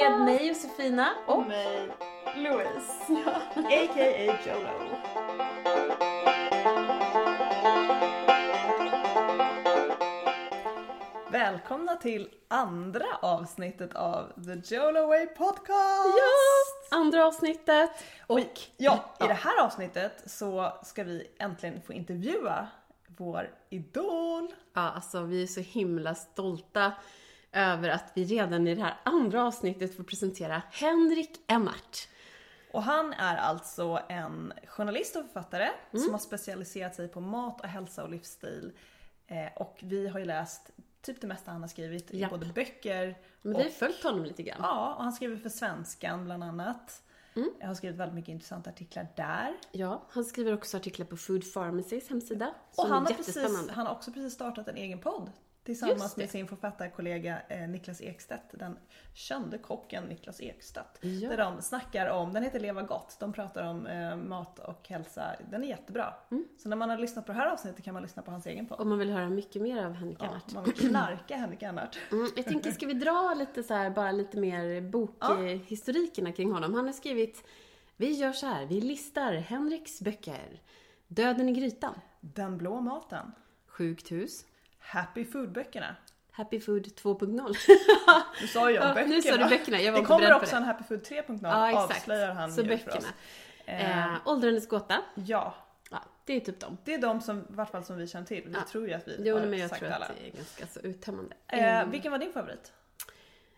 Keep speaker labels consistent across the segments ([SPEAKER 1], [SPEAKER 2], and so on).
[SPEAKER 1] Med mig Josefina och
[SPEAKER 2] mig Louise. A.k.a. Jolo. Välkomna till andra avsnittet av The Jolo Way Podcast!
[SPEAKER 1] Ja! Andra avsnittet.
[SPEAKER 2] Och ja, i det här avsnittet så ska vi äntligen få intervjua vår idol.
[SPEAKER 1] Ja, alltså vi är så himla stolta över att vi redan i det här andra avsnittet får presentera Henrik Emmart.
[SPEAKER 2] Och han är alltså en journalist och författare mm. som har specialiserat sig på mat och hälsa och livsstil. Eh, och vi har ju läst typ det mesta han har skrivit i både böcker
[SPEAKER 1] Men vi har följt honom lite grann.
[SPEAKER 2] Ja, och han skriver för Svenskan bland annat. Mm. Jag har skrivit väldigt mycket intressanta artiklar där.
[SPEAKER 1] Ja, han skriver också artiklar på Food Pharmacys hemsida.
[SPEAKER 2] Och han har, precis, han har också precis startat en egen podd tillsammans med sin författarkollega eh, Niklas Ekstedt, den kände kocken Niklas Ekstedt. Ja. Där de snackar om, den heter Leva gott, de pratar om eh, mat och hälsa. Den är jättebra. Mm. Så när man har lyssnat på det här avsnittet kan man lyssna på hans egen podd.
[SPEAKER 1] Om man vill höra mycket mer av Henrik Ernhardt.
[SPEAKER 2] Ja, man vill knarka Henrik Ernhardt.
[SPEAKER 1] Mm, jag tänker, ska vi dra lite så här, bara lite mer bokhistorikerna ja. kring honom? Han har skrivit vi gör så här, vi listar Henriks böcker. Döden i grytan.
[SPEAKER 2] Den blå maten.
[SPEAKER 1] Sjukt hus.
[SPEAKER 2] Happy Food-böckerna.
[SPEAKER 1] Happy Food 2.0.
[SPEAKER 2] nu sa jag böckerna.
[SPEAKER 1] Nu sa du böckerna, jag var
[SPEAKER 2] Det kommer också en Happy Food 3.0 ja, avslöjar han
[SPEAKER 1] Så böckerna. Eh, Åldrandets gåta.
[SPEAKER 2] Ja.
[SPEAKER 1] ja. Det är typ dem.
[SPEAKER 2] Det är de som, i vart fall som vi känner till. Vi ja. tror ju att vi
[SPEAKER 1] jo,
[SPEAKER 2] har
[SPEAKER 1] men jag
[SPEAKER 2] sagt
[SPEAKER 1] tror
[SPEAKER 2] alla.
[SPEAKER 1] att det är ganska så uttömmande.
[SPEAKER 2] Eh, vilken var din favorit?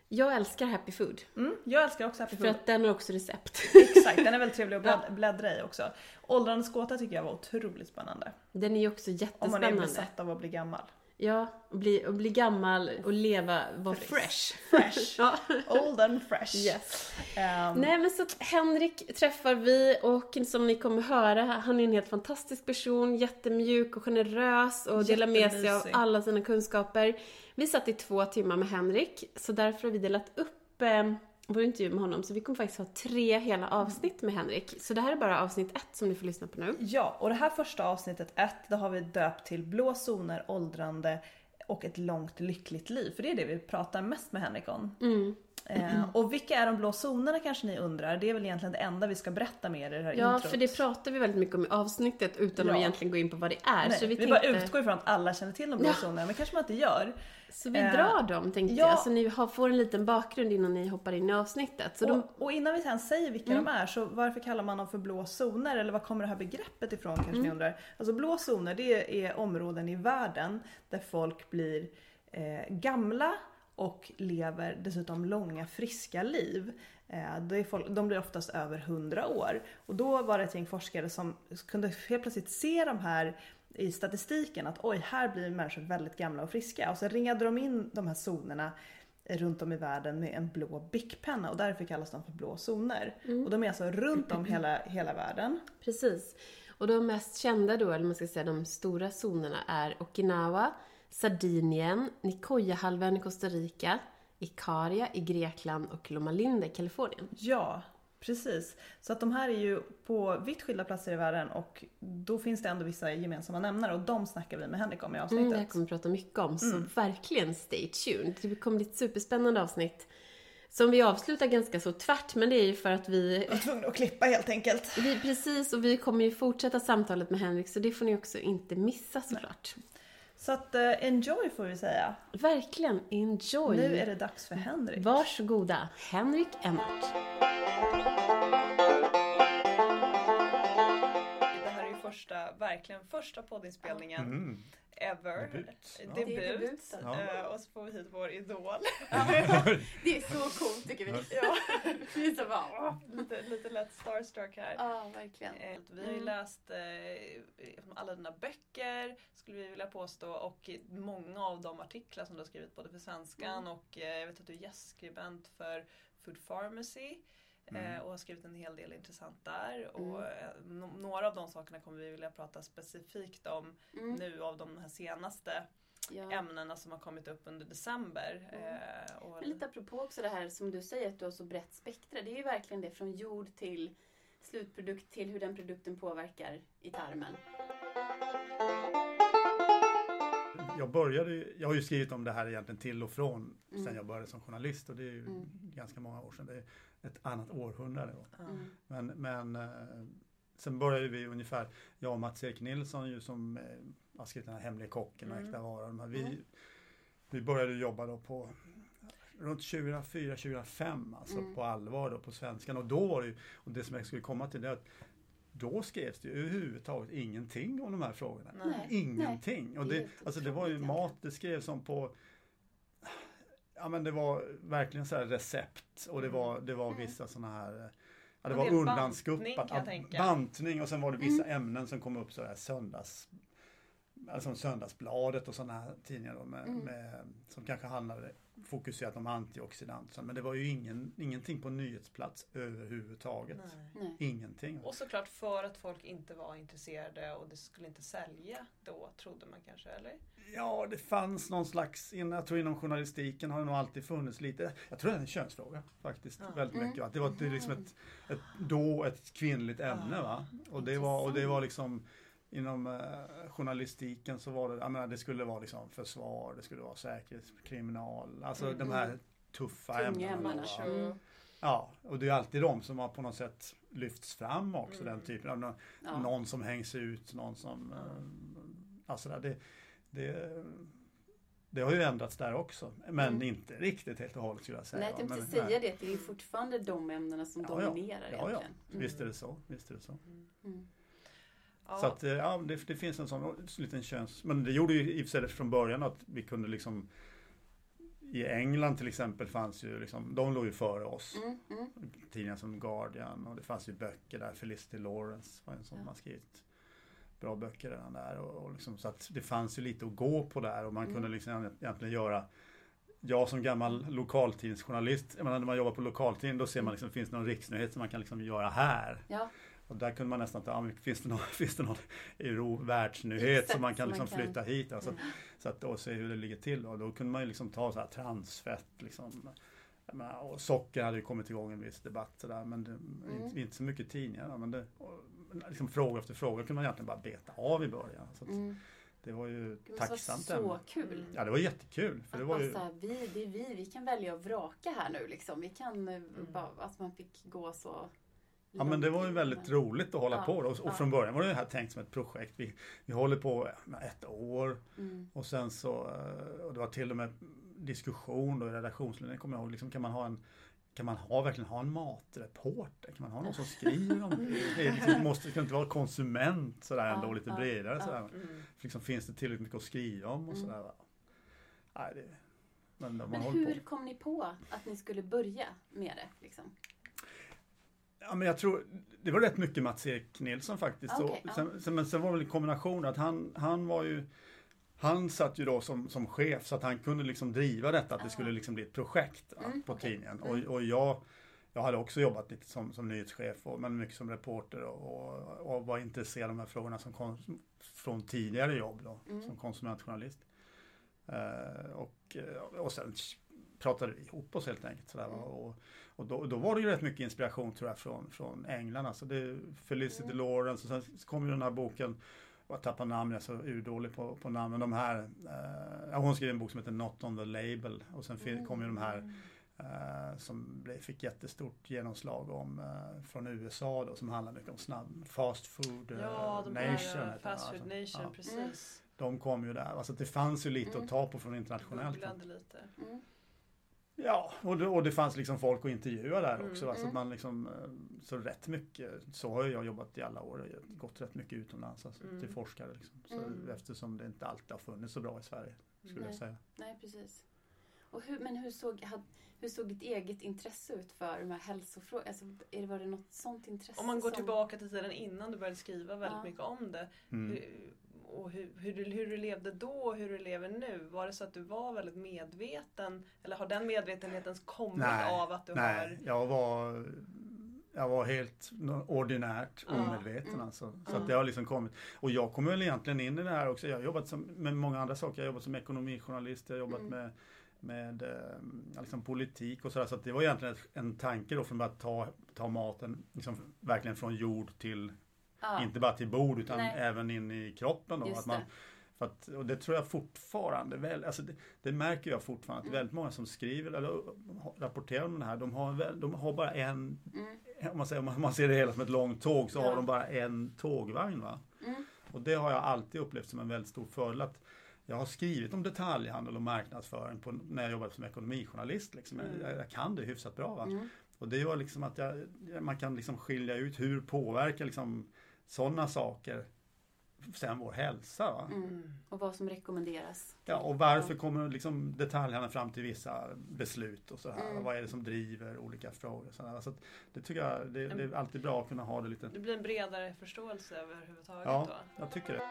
[SPEAKER 1] Jag älskar Happy Food.
[SPEAKER 2] Mm, jag älskar också Happy
[SPEAKER 1] Food. För att den har också recept.
[SPEAKER 2] Exakt, den är väldigt trevlig att bläddra, bläddra i också. Åldrandets gåta tycker jag var otroligt spännande.
[SPEAKER 1] Den är ju också jättespännande.
[SPEAKER 2] Om man är besatt av att bli gammal.
[SPEAKER 1] Ja, och bli, och bli gammal och leva, vara fresh.
[SPEAKER 2] Fresh. ja. Old and fresh.
[SPEAKER 1] Yes. Um. Nej men så att Henrik träffar vi och som ni kommer höra, han är en helt fantastisk person, jättemjuk och generös och delar med sig av alla sina kunskaper. Vi satt i två timmar med Henrik, så därför har vi delat upp eh, vår intervju med honom. Så vi kommer faktiskt ha tre hela avsnitt med Henrik. Så det här är bara avsnitt ett som ni får lyssna på nu.
[SPEAKER 2] Ja, och det här första avsnittet ett, det har vi döpt till Blå zoner, åldrande och ett långt lyckligt liv. För det är det vi pratar mest med Henrik om.
[SPEAKER 1] Mm.
[SPEAKER 2] Eh, och vilka är de blå zonerna kanske ni undrar? Det är väl egentligen det enda vi ska berätta med i det här
[SPEAKER 1] Ja,
[SPEAKER 2] introt.
[SPEAKER 1] för det pratar vi väldigt mycket om i avsnittet utan ja. att egentligen gå in på vad det är.
[SPEAKER 2] Nej,
[SPEAKER 1] så vi,
[SPEAKER 2] vi
[SPEAKER 1] tänkte...
[SPEAKER 2] bara utgår ifrån att alla känner till de blå ja. zonerna, men kanske man inte gör.
[SPEAKER 1] Så vi drar eh, dem tänkte ja. jag, så ni får en liten bakgrund innan ni hoppar in i avsnittet. Så
[SPEAKER 2] och,
[SPEAKER 1] de...
[SPEAKER 2] och innan vi sen säger vilka mm. de är, så varför kallar man dem för blå zoner? Eller var kommer det här begreppet ifrån kanske mm. ni undrar? Alltså blå zoner, det är områden i världen där folk blir eh, gamla och lever dessutom långa friska liv. Eh, folk, de blir oftast över 100 år. Och då var det ett gäng forskare som kunde helt plötsligt se de här i statistiken att oj, här blir människor väldigt gamla och friska. Och så ringade de in de här zonerna runt om i världen med en blå bickpenna och därför kallas de för blå zoner. Mm. Och de är alltså runt om hela, hela världen.
[SPEAKER 1] Precis. Och de mest kända då, eller man ska säga de stora zonerna är Okinawa, Sardinien, Nicoya-halvön i Costa Rica, Ikaria i Grekland och Loma Linda i Kalifornien.
[SPEAKER 2] Ja, precis. Så att de här är ju på vitt skilda platser i världen och då finns det ändå vissa gemensamma nämnare och de snackar vi med Henrik om i avsnittet. Mm,
[SPEAKER 1] det kommer vi prata mycket om, så mm. verkligen stay tuned. Det kommer bli ett superspännande avsnitt. Som vi avslutar ganska så tvärt, men det är ju för att vi...
[SPEAKER 2] Vi var tvungna att klippa helt enkelt.
[SPEAKER 1] Vi, precis, och vi kommer ju fortsätta samtalet med Henrik, så det får ni också inte missa såklart. Nej.
[SPEAKER 2] Så att uh, enjoy får vi säga.
[SPEAKER 1] Verkligen, enjoy.
[SPEAKER 2] Nu är det dags för Henrik.
[SPEAKER 1] Varsågoda, Henrik Emmert.
[SPEAKER 2] Det här är ju första, verkligen första poddinspelningen. Mm ever.
[SPEAKER 3] Debut.
[SPEAKER 2] Ja. Debut. debut. Ja. och så får vi hit vår idol.
[SPEAKER 1] det är så coolt tycker vi.
[SPEAKER 2] ja. vi är så bara, lite, lite lätt starstruck här.
[SPEAKER 1] Ja, verkligen.
[SPEAKER 2] Eh, vi har ju mm. läst eh, alla dina böcker skulle vi vilja påstå och många av de artiklar som du har skrivit både för Svenskan mm. och eh, jag vet att du är gästskribent för Food Pharmacy. Mm. och har skrivit en hel del intressant där. Mm. Och några av de sakerna kommer vi vilja prata specifikt om mm. nu av de här senaste ja. ämnena som har kommit upp under december.
[SPEAKER 1] Eh, och... Men lite apropå också det här som du säger att du har så brett spektra. Det är ju verkligen det från jord till slutprodukt till hur den produkten påverkar i tarmen.
[SPEAKER 3] Jag började, jag har ju skrivit om det här egentligen till och från mm. sen jag började som journalist och det är ju mm. ganska många år sedan. Det är ett annat århundrade. Mm. Men, men eh, sen började vi ungefär, jag och Mats-Erik Nilsson ju som eh, har skrivit den här Hemliga kocken och mm. Äkta vara. Vi, mm. vi började jobba då på runt 2004-2005 alltså mm. på allvar då på svenskan och då var det ju, och det som jag skulle komma till det är att då skrevs det överhuvudtaget ingenting om de här frågorna. Nej. Ingenting. Nej. Och det, alltså det var ju mat, det skrevs om på Ja men det var verkligen så recept och det var, det var mm. vissa sådana här Ja, det var undanskuppat. Bantning, bantning och sen var det vissa mm. ämnen som kom upp så här söndags alltså Söndagsbladet och sådana här tidningar då med, mm. med, som kanske handlade fokuserat om antioxidanter. Men det var ju ingen, ingenting på nyhetsplats överhuvudtaget. Nej. Ingenting.
[SPEAKER 2] Och såklart för att folk inte var intresserade och det skulle inte sälja då, trodde man kanske, eller?
[SPEAKER 3] Ja, det fanns någon slags, jag tror inom journalistiken har det nog alltid funnits lite, jag tror det är en könsfråga faktiskt, ja. väldigt mycket. Mm. Att det var det liksom ett, ett, då ett kvinnligt ämne va. Och det var, och det var liksom inom eh, journalistiken så var det, jag menar, det skulle vara liksom försvar, det skulle vara säkerhetskriminal, alltså mm. de här tuffa Tunga ämnena. Mm. Ja, och det är alltid de som har på något sätt lyfts fram också, mm. den typen av någon, ja. någon, som hängs ut, någon som, eh, alltså det, det det har ju ändrats där också, men mm. inte riktigt helt och hållet skulle jag säga.
[SPEAKER 4] Nej, jag tänkte säga det, det är fortfarande de ämnena som ja, dominerar
[SPEAKER 3] ja, egentligen. Ja, mm. visst är det så. Visst är det så. Mm. Ja. Så att eh, ja, det, det, finns en sån liten köns... Men det gjorde ju i och för sig från början att vi kunde liksom i England till exempel fanns ju liksom, de låg ju före oss. Mm, mm. Tidningar som Guardian och det fanns ju böcker där. Felicity Lawrence var en som ja. har skrivit bra böcker redan där. Och, och liksom, så att det fanns ju lite att gå på där och man mm. kunde liksom egentligen göra jag som gammal lokaltidningsjournalist, jag menar, när man jobbar på lokaltidning då ser man liksom, finns det någon riksnyhet som man kan liksom göra här? Ja. Och där kunde man nästan ta, finns det någon, finns det någon Euro världsnyhet som man kan liksom man flytta hit? Alltså, mm. så att, och se hur det ligger till. Och då kunde man ju liksom ta så här transfett. Liksom, och socker hade ju kommit igång en viss debatt sådär, men det, mm. inte, inte, så mycket tidningar. Men det, och, liksom fråga efter fråga kunde man egentligen bara beta av i början. Så att, mm. Det var ju det tacksamt.
[SPEAKER 4] Det var så kul.
[SPEAKER 3] Ja det var jättekul. För
[SPEAKER 4] att
[SPEAKER 3] det var ju...
[SPEAKER 4] här, vi, det är vi, vi kan välja att vraka här nu liksom. Vi kan eh, mm. bara, att man fick gå så
[SPEAKER 3] Ja men det var ju väldigt roligt att hålla ja, på och, och ja. från början var det här tänkt som ett projekt. Vi, vi håller på ett år mm. och sen så eh, och det var till och med diskussion då i redaktionsledningen kommer jag ihåg. Liksom, kan man ha en kan man ha, verkligen ha en matreporter? Kan man ha någon som skriver om det? Det liksom, måste det inte vara konsument sådär ändå lite bredare sådär. Mm. För liksom, finns det tillräckligt mycket att skriva om och mm. sådär. Nej, det,
[SPEAKER 4] men, men hur på. kom ni på att ni skulle börja med det? Liksom?
[SPEAKER 3] Ja, men jag tror, det var rätt mycket Mats-Erik Nilsson faktiskt. Okay, och sen, sen, men sen var det väl en kombination att han, han var ju han satt ju då som, som chef så att han kunde liksom driva detta, att det skulle liksom bli ett projekt mm, på okay. tidningen. Och, mm. och jag, jag hade också jobbat lite som, som nyhetschef, och, men mycket som reporter och, och, och var intresserad av de här frågorna som kom från tidigare jobb då, mm. som konsumentjournalist. Uh, och, och sen pratade ihop oss helt enkelt. Sådär, mm. och, och då, då, var det ju rätt mycket inspiration tror jag från, från England. Alltså det, Felicity mm. Lawrence och sen kom ju den här boken jag tappar namn, jag är så urdålig på, på namnen. De här, eh, hon skrev en bok som heter Not on the label och sen mm. kom ju de här eh, som fick jättestort genomslag om eh, från USA då som handlar mycket om snabb fast food
[SPEAKER 2] eh, ja, de nation. Här, fast food alltså. nation, ja. precis.
[SPEAKER 3] De kom ju där, alltså det fanns ju lite mm. att ta på från internationellt. Lite. Mm. Ja, och det, och det fanns liksom folk att intervjua där mm, också. Alltså mm. man liksom, eh, så rätt mycket, så har jag jobbat i alla år, jag har gått rätt mycket utomlands alltså, mm. till forskare. Liksom. Så mm. Eftersom det inte alltid har funnits så bra i Sverige, skulle
[SPEAKER 4] Nej.
[SPEAKER 3] jag säga.
[SPEAKER 4] Nej, precis. Och hur, men hur såg, hur såg ditt eget intresse ut för de här hälsofrågorna? Alltså, var det något sånt intresse?
[SPEAKER 2] Om man går som... tillbaka till tiden innan du började skriva väldigt ja. mycket om det. Mm. Hur, och hur, hur, du, hur du levde då och hur du lever nu? Var det så att du var väldigt medveten? Eller har den medvetenheten kommit nej, av att du
[SPEAKER 3] nej,
[SPEAKER 2] har...
[SPEAKER 3] jag var jag var helt ordinärt omedveten mm. alltså. Så mm. det har liksom kommit. Och jag kommer väl egentligen in i det här också. Jag har jobbat som, med många andra saker. Jag har jobbat som ekonomijournalist, jag har jobbat mm. med med eh, liksom politik och sådär. Så att det var egentligen en tanke då från att ta, ta maten liksom verkligen från jord till Ja. Inte bara till bord utan Nej. även in i kroppen. Då, att man, För att, och det tror jag fortfarande, väl, alltså det, det märker jag fortfarande att mm. väldigt många som skriver eller rapporterar om det här, de har, de har bara en, mm. om, man säger, om man ser det hela som ett långt tåg så ja. har de bara en tågvagn. Va? Mm. Och det har jag alltid upplevt som en väldigt stor fördel. Att jag har skrivit om detaljhandel och marknadsföring på, när jag jobbade som ekonomijournalist. Liksom. Mm. Jag, jag, kan det hyfsat bra. Va? Mm. Och det gör liksom att jag, man kan liksom skilja ut hur påverkar liksom sådana saker sen vår hälsa.
[SPEAKER 4] Mm. Och vad som rekommenderas.
[SPEAKER 3] Ja, och varför kommer liksom detaljhandeln fram till vissa beslut och så här. Mm. Vad är det som driver olika frågor? Så, här. så det tycker jag det, det, är alltid bra att kunna ha det lite.
[SPEAKER 2] Det blir en bredare förståelse överhuvudtaget
[SPEAKER 3] ja,
[SPEAKER 2] då?
[SPEAKER 3] jag tycker det.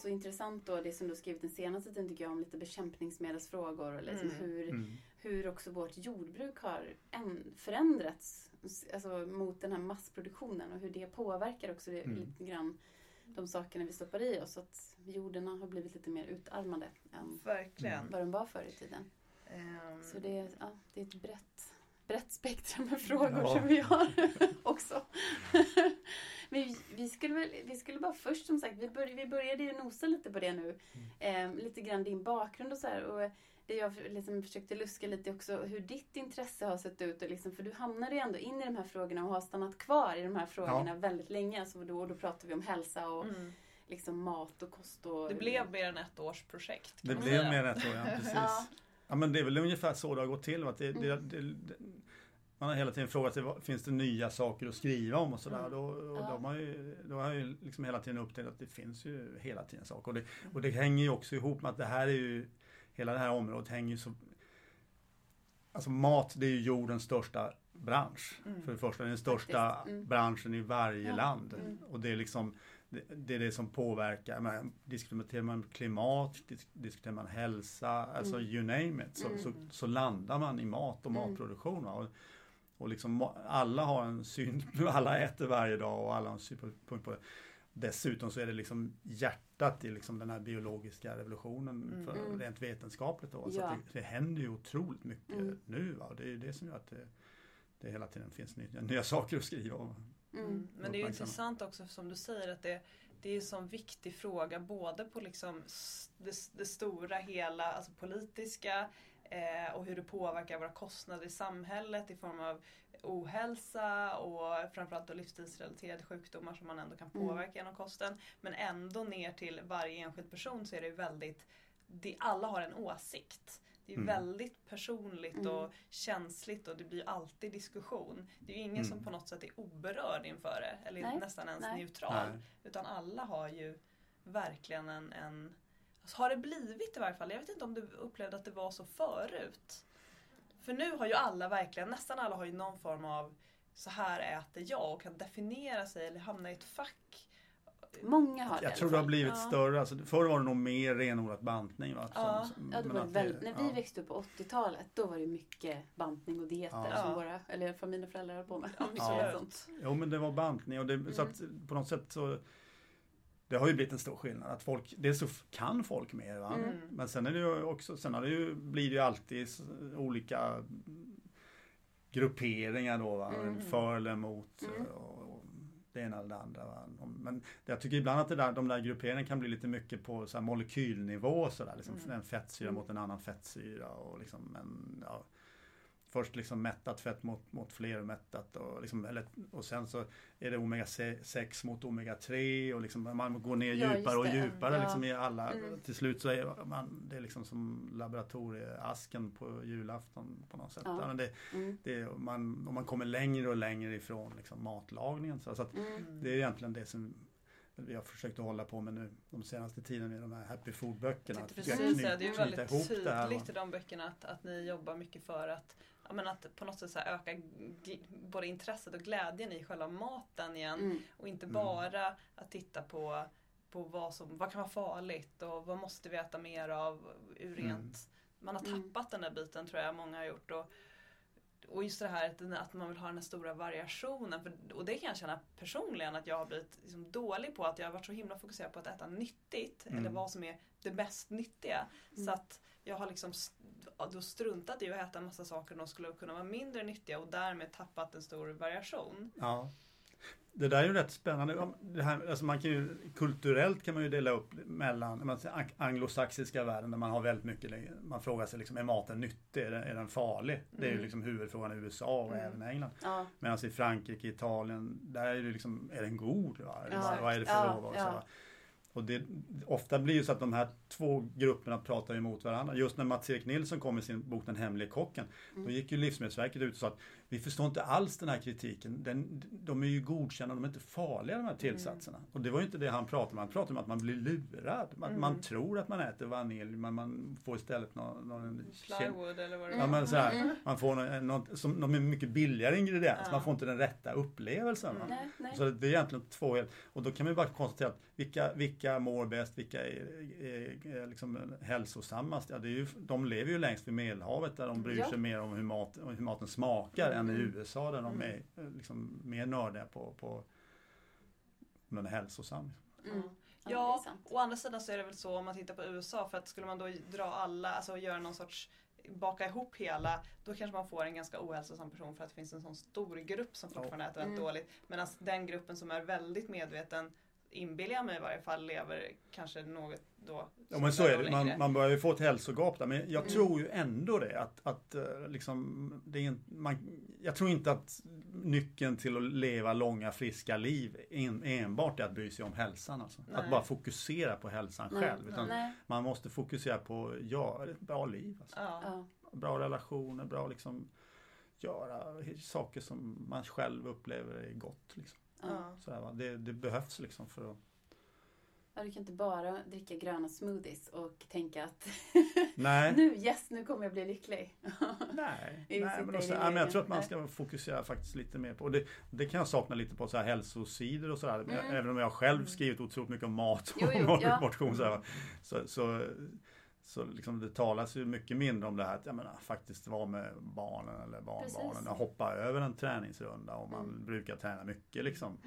[SPEAKER 4] så intressant då det som du skrivit den senaste tiden tycker jag om lite bekämpningsmedelsfrågor och liksom mm. Hur, mm. Hur också vårt jordbruk har förändrats alltså, mot den här massproduktionen och hur det påverkar också mm. lite grann de sakerna vi stoppar i oss. Att jordarna har blivit lite mer utarmade än
[SPEAKER 2] Verkligen.
[SPEAKER 4] vad de var förr i tiden. Um. Så det, ja, det är ett brett, brett spektrum med frågor ja. som vi har också. Men vi skulle, väl, vi skulle bara först som sagt, vi, bör, vi började ju nosa lite på det nu. Mm. Eh, lite grann din bakgrund och så här. Och det jag liksom försökte luska lite också hur ditt intresse har sett ut. Och liksom, för du hamnade ju ändå in i de här frågorna och har stannat kvar i de här frågorna ja. väldigt länge. Alltså då, då pratar vi om hälsa och mm. liksom mat och kost. Och,
[SPEAKER 2] det blev mer än ett års projekt.
[SPEAKER 3] Det blev mer än ett år, ja precis. ja. ja. men det är väl ungefär så det har gått till. Att det, det, det, man har hela tiden frågat sig, finns det nya saker att skriva om och sådär. Mm. Då, och ja. de har ju, då har jag ju liksom hela tiden upptäckt att det finns ju hela tiden saker. Och det, och det hänger ju också ihop med att det här är ju, hela det här området hänger ju så Alltså mat, det är ju jordens största bransch. Mm. För det första, den största mm. branschen i varje ja. land. Mm. Och det är liksom det, det, är det som påverkar. Men, diskuterar man klimat, diskuterar man hälsa, alltså mm. you name it. Så, så, mm. så, landar man i mat och matproduktion. Och, och liksom alla har en syn, alla äter varje dag och alla har en synpunkt på det. Dessutom så är det liksom hjärtat i liksom den här biologiska revolutionen mm. för, mm. rent vetenskapligt. Då. Så det, det händer ju otroligt mycket mm. nu. Va? Det är ju det som gör att det, det hela tiden finns nya, nya saker att skriva om.
[SPEAKER 2] Mm. mm. Men det är ju intressant också som du säger att det, det är en sån viktig fråga både på liksom det, det stora hela, alltså politiska eh, och hur det påverkar våra kostnader i samhället i form av ohälsa och framförallt då livsstilsrelaterade sjukdomar som man ändå kan mm. påverka mm. genom kosten. Men ändå ner till varje enskild person så är det väldigt, det, alla har en åsikt. Det är mm. väldigt personligt mm. och känsligt och det blir alltid diskussion. Det är ju ingen mm. som på något sätt är oberörd inför det eller Nej. nästan ens Nej. neutral. Nej. Utan alla har ju verkligen en, en har det blivit i varje fall. Jag vet inte om du upplevde att det var så förut. För nu har ju alla verkligen, nästan alla har ju någon form av så här äter jag och kan definiera sig eller hamna i ett fack.
[SPEAKER 4] Många har
[SPEAKER 3] det Jag tror det har blivit ja. större. Alltså, förr var det nog mer renodlat bantning. Va?
[SPEAKER 4] Ja. Som, ja, det var väl, det, när vi ja. växte upp på 80-talet då var det mycket bantning och dieter ja. som våra, eller för mina föräldrar höll på med. Ja.
[SPEAKER 3] Sånt. Jo men det var bantning och det, mm. så att på något sätt så det har ju blivit en stor skillnad. Att folk, dels så kan folk mer. Va? Mm. Men sen är det ju också, sen har det ju, blir det ju alltid olika grupperingar då. Va? Mm. För eller emot. Mm. Och, och det ena eller det andra. Va? Men jag tycker ibland att det där, de där grupperingarna kan bli lite mycket på så molekylnivå. Så där, liksom, mm. En fettsyra mm. mot en annan fettsyra. Och liksom en, ja, först liksom mättat fett mot, mot flermättat och, liksom, eller, och sen så är det omega 6 mot omega 3 och liksom man går ner ja, djupare och djupare ja. liksom i alla. Mm. Till slut så är man, det är liksom som laboratorieasken på julafton på något sätt. Ja. Det, mm. det, man, och man kommer längre och längre ifrån liksom matlagningen. Så, så att mm. det är egentligen det som vi har försökt att hålla på med nu de senaste tiden med de här Happy Food-böckerna.
[SPEAKER 2] Precis, knyta, det är ju väldigt tydligt i de böckerna att, att ni jobbar mycket för att ja, men att på något sätt så öka både intresset och glädjen i själva maten igen. Mm. Och inte mm. bara mm. att titta på, på vad, som, vad kan vara farligt och vad måste vi äta mer av ur mm. rent... Mm. Man har tappat den där biten tror jag många har gjort. Och, och just det här att man vill ha den här stora variationen. För, och det kan jag känna personligen att jag har blivit liksom dålig på. Att jag har varit så himla fokuserad på att äta nyttigt. Mm. Eller vad som är det mest nyttiga. Mm. Så att jag har liksom då struntat i att äta en massa saker som skulle kunna vara mindre nyttiga och därmed tappat en stor variation.
[SPEAKER 3] Ja. Det där är ju rätt spännande. Det här, alltså man kan ju, kulturellt kan man ju dela upp mellan anglosaxiska världen där man har väldigt mycket, man frågar sig liksom, är maten nyttig? Är den, är den farlig? Mm. Det är ju mm. liksom huvudfrågan i USA och mm. även England. Ja. Medan i Frankrike, Italien, där är det liksom, är den god? Va? Ja. Vad är det för ja. råvaror? Ja. Och det, ofta blir det så att de här två grupperna pratar emot varandra. Just när Mats-Erik Nilsson kom med sin bok Den hemliga kocken, mm. då gick ju Livsmedelsverket ut och sa att vi förstår inte alls den här kritiken. Den, de är ju godkända, de är inte farliga de här tillsatserna. Mm. Och det var ju inte det han pratade om, han pratade om att man blir lurad. Man, mm. man tror att man äter vanilj men man får istället någon... någon
[SPEAKER 2] Plywood eller vad det
[SPEAKER 3] ja, men så här, mm. Man får någon, någon, som, någon mycket billigare ingrediens, ja. man får inte den rätta upplevelsen. Nej, nej. Så det är egentligen två helt... Och då kan man ju bara konstatera att vilka, vilka mår bäst, vilka är, är, är liksom hälsosammast? Ja, det är ju, de lever ju längst vid Medelhavet där de bryr ja. sig mer om hur, mat, hur maten smakar än i mm. USA där de mm. är eh, liksom mer nördiga på, på om den är hälsosam.
[SPEAKER 2] Mm. Ja, å andra sidan så är det väl så om man tittar på USA för att skulle man då dra alla, alltså göra någon sorts baka ihop hela, då kanske man får en ganska ohälsosam person för att det finns en sån stor grupp som fortfarande äter väldigt mm. dåligt. Medan den gruppen som är väldigt medveten inbillar jag mig i varje fall, lever kanske något då.
[SPEAKER 3] Ja men så är det, man, man börjar ju få ett hälsogap där. Men jag mm. tror ju ändå det att, att eh, liksom, det är, man, jag tror inte att nyckeln till att leva långa friska liv en, enbart är att bry sig om hälsan. Alltså. Att bara fokusera på hälsan Nej. själv. Utan man måste fokusera på, ja, ett bra liv. Alltså. Ja. Bra relationer, bra liksom göra saker som man själv upplever är gott. Liksom. Ja. Sådär, va? Det, det behövs liksom för att
[SPEAKER 4] Ja, du kan inte bara dricka gröna smoothies och tänka att nu, yes, nu kommer jag bli lycklig.
[SPEAKER 3] nej, nej men, också, ja, men jag tror att man ska fokusera faktiskt lite mer på, och det, det kan jag sakna lite på så här hälsosidor och sådär. Mm. Även om jag själv mm. skrivit otroligt mycket om mat och jo, jo, ja. motion. Så, så, så, så liksom det talas ju mycket mindre om det här att jag menar, faktiskt vara med barnen eller barnbarnen och hoppa över en träningsrunda om man mm. brukar träna mycket liksom.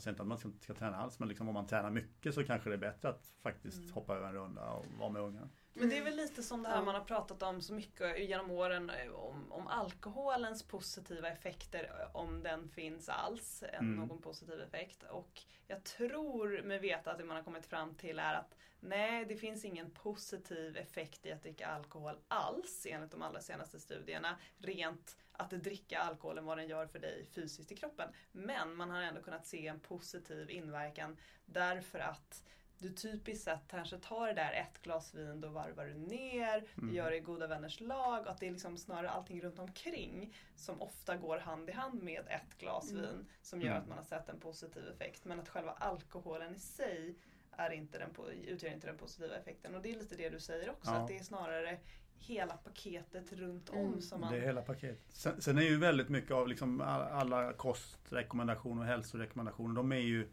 [SPEAKER 3] Jag säger inte att man ska, ska träna alls men liksom om man tränar mycket så kanske det är bättre att faktiskt mm. hoppa över en runda och vara med ungarna.
[SPEAKER 2] Men det är väl lite som det här man har pratat om så mycket genom åren eh, om, om alkoholens positiva effekter eh, om den finns alls, mm. någon positiv effekt. Och jag tror mig veta att det man har kommit fram till är att nej, det finns ingen positiv effekt i att dricka alkohol alls enligt de allra senaste studierna. Rent att dricka alkoholen vad den gör för dig fysiskt i kroppen. Men man har ändå kunnat se en positiv inverkan därför att du typiskt sett kanske tar det där ett glas vin, då varvar du ner, du mm. gör det i goda vänners lag. Att det är liksom snarare allting runt omkring som ofta går hand i hand med ett glas mm. vin som gör mm. att man har sett en positiv effekt. Men att själva alkoholen i sig är inte den, utgör inte den positiva effekten. Och det är lite det du säger också, ja. att det är snarare hela paketet runt om. Mm. Som man...
[SPEAKER 3] Det är hela paketet. Sen, sen, är ju väldigt mycket av liksom alla kostrekommendationer och hälsorekommendationer, de är ju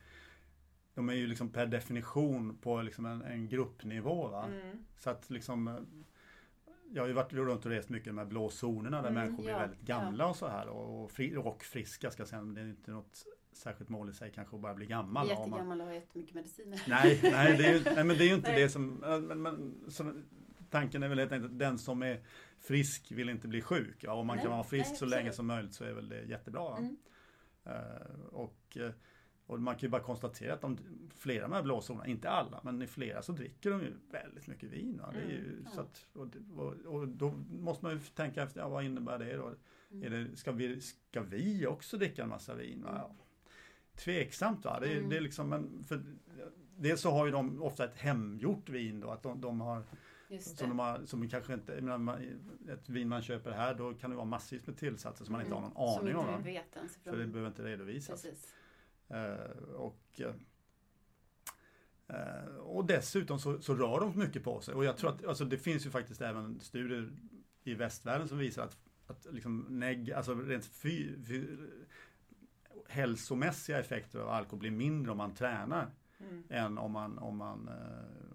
[SPEAKER 3] de är ju liksom per definition på liksom en, en gruppnivå. Va? Mm. Så att liksom jag har ju varit runt och rest mycket med blå zonerna där mm, människor blir väldigt gamla ja. och så här och, fri, och friska ska jag säga. Men det är inte något särskilt mål i sig kanske att bara bli gammal.
[SPEAKER 4] Jättegammal och har jättemycket mediciner.
[SPEAKER 3] Nej, nej, det är ju, nej men det är ju inte det som, men, men, så, tanken är väl helt enkelt att den som är frisk vill inte bli sjuk. Ja, om man nej, kan vara frisk nej, så länge som möjligt så är väl det jättebra. Mm. Uh, och, eh, och man kan ju bara konstatera att de, flera av de här blåzonerna, inte alla, men i flera så dricker de ju väldigt mycket vin. Va? Det är ju, mm. så att, och, och, och, då måste man ju tänka efter, ja, vad innebär det då? Mm. Är det, ska, vi, ska vi också dricka en massa vin? Va? Ja. Tveksamt va? Det, mm. det är liksom, men för, dels så har ju de ofta ett hemgjort vin då, att de, de har som, har, som kanske inte, menar, ett vin man köper här då kan det vara massvis med tillsatser som man inte har någon mm. aning om.
[SPEAKER 4] Vet
[SPEAKER 3] För det behöver inte redovisas. Uh, och, uh, och dessutom så, så, rör de mycket på sig och jag tror att alltså, det finns ju faktiskt även studier i västvärlden som visar att, att liksom neg, alltså rent fy, fy, hälsomässiga effekter av alkohol blir mindre om man tränar mm. än om man, om man uh,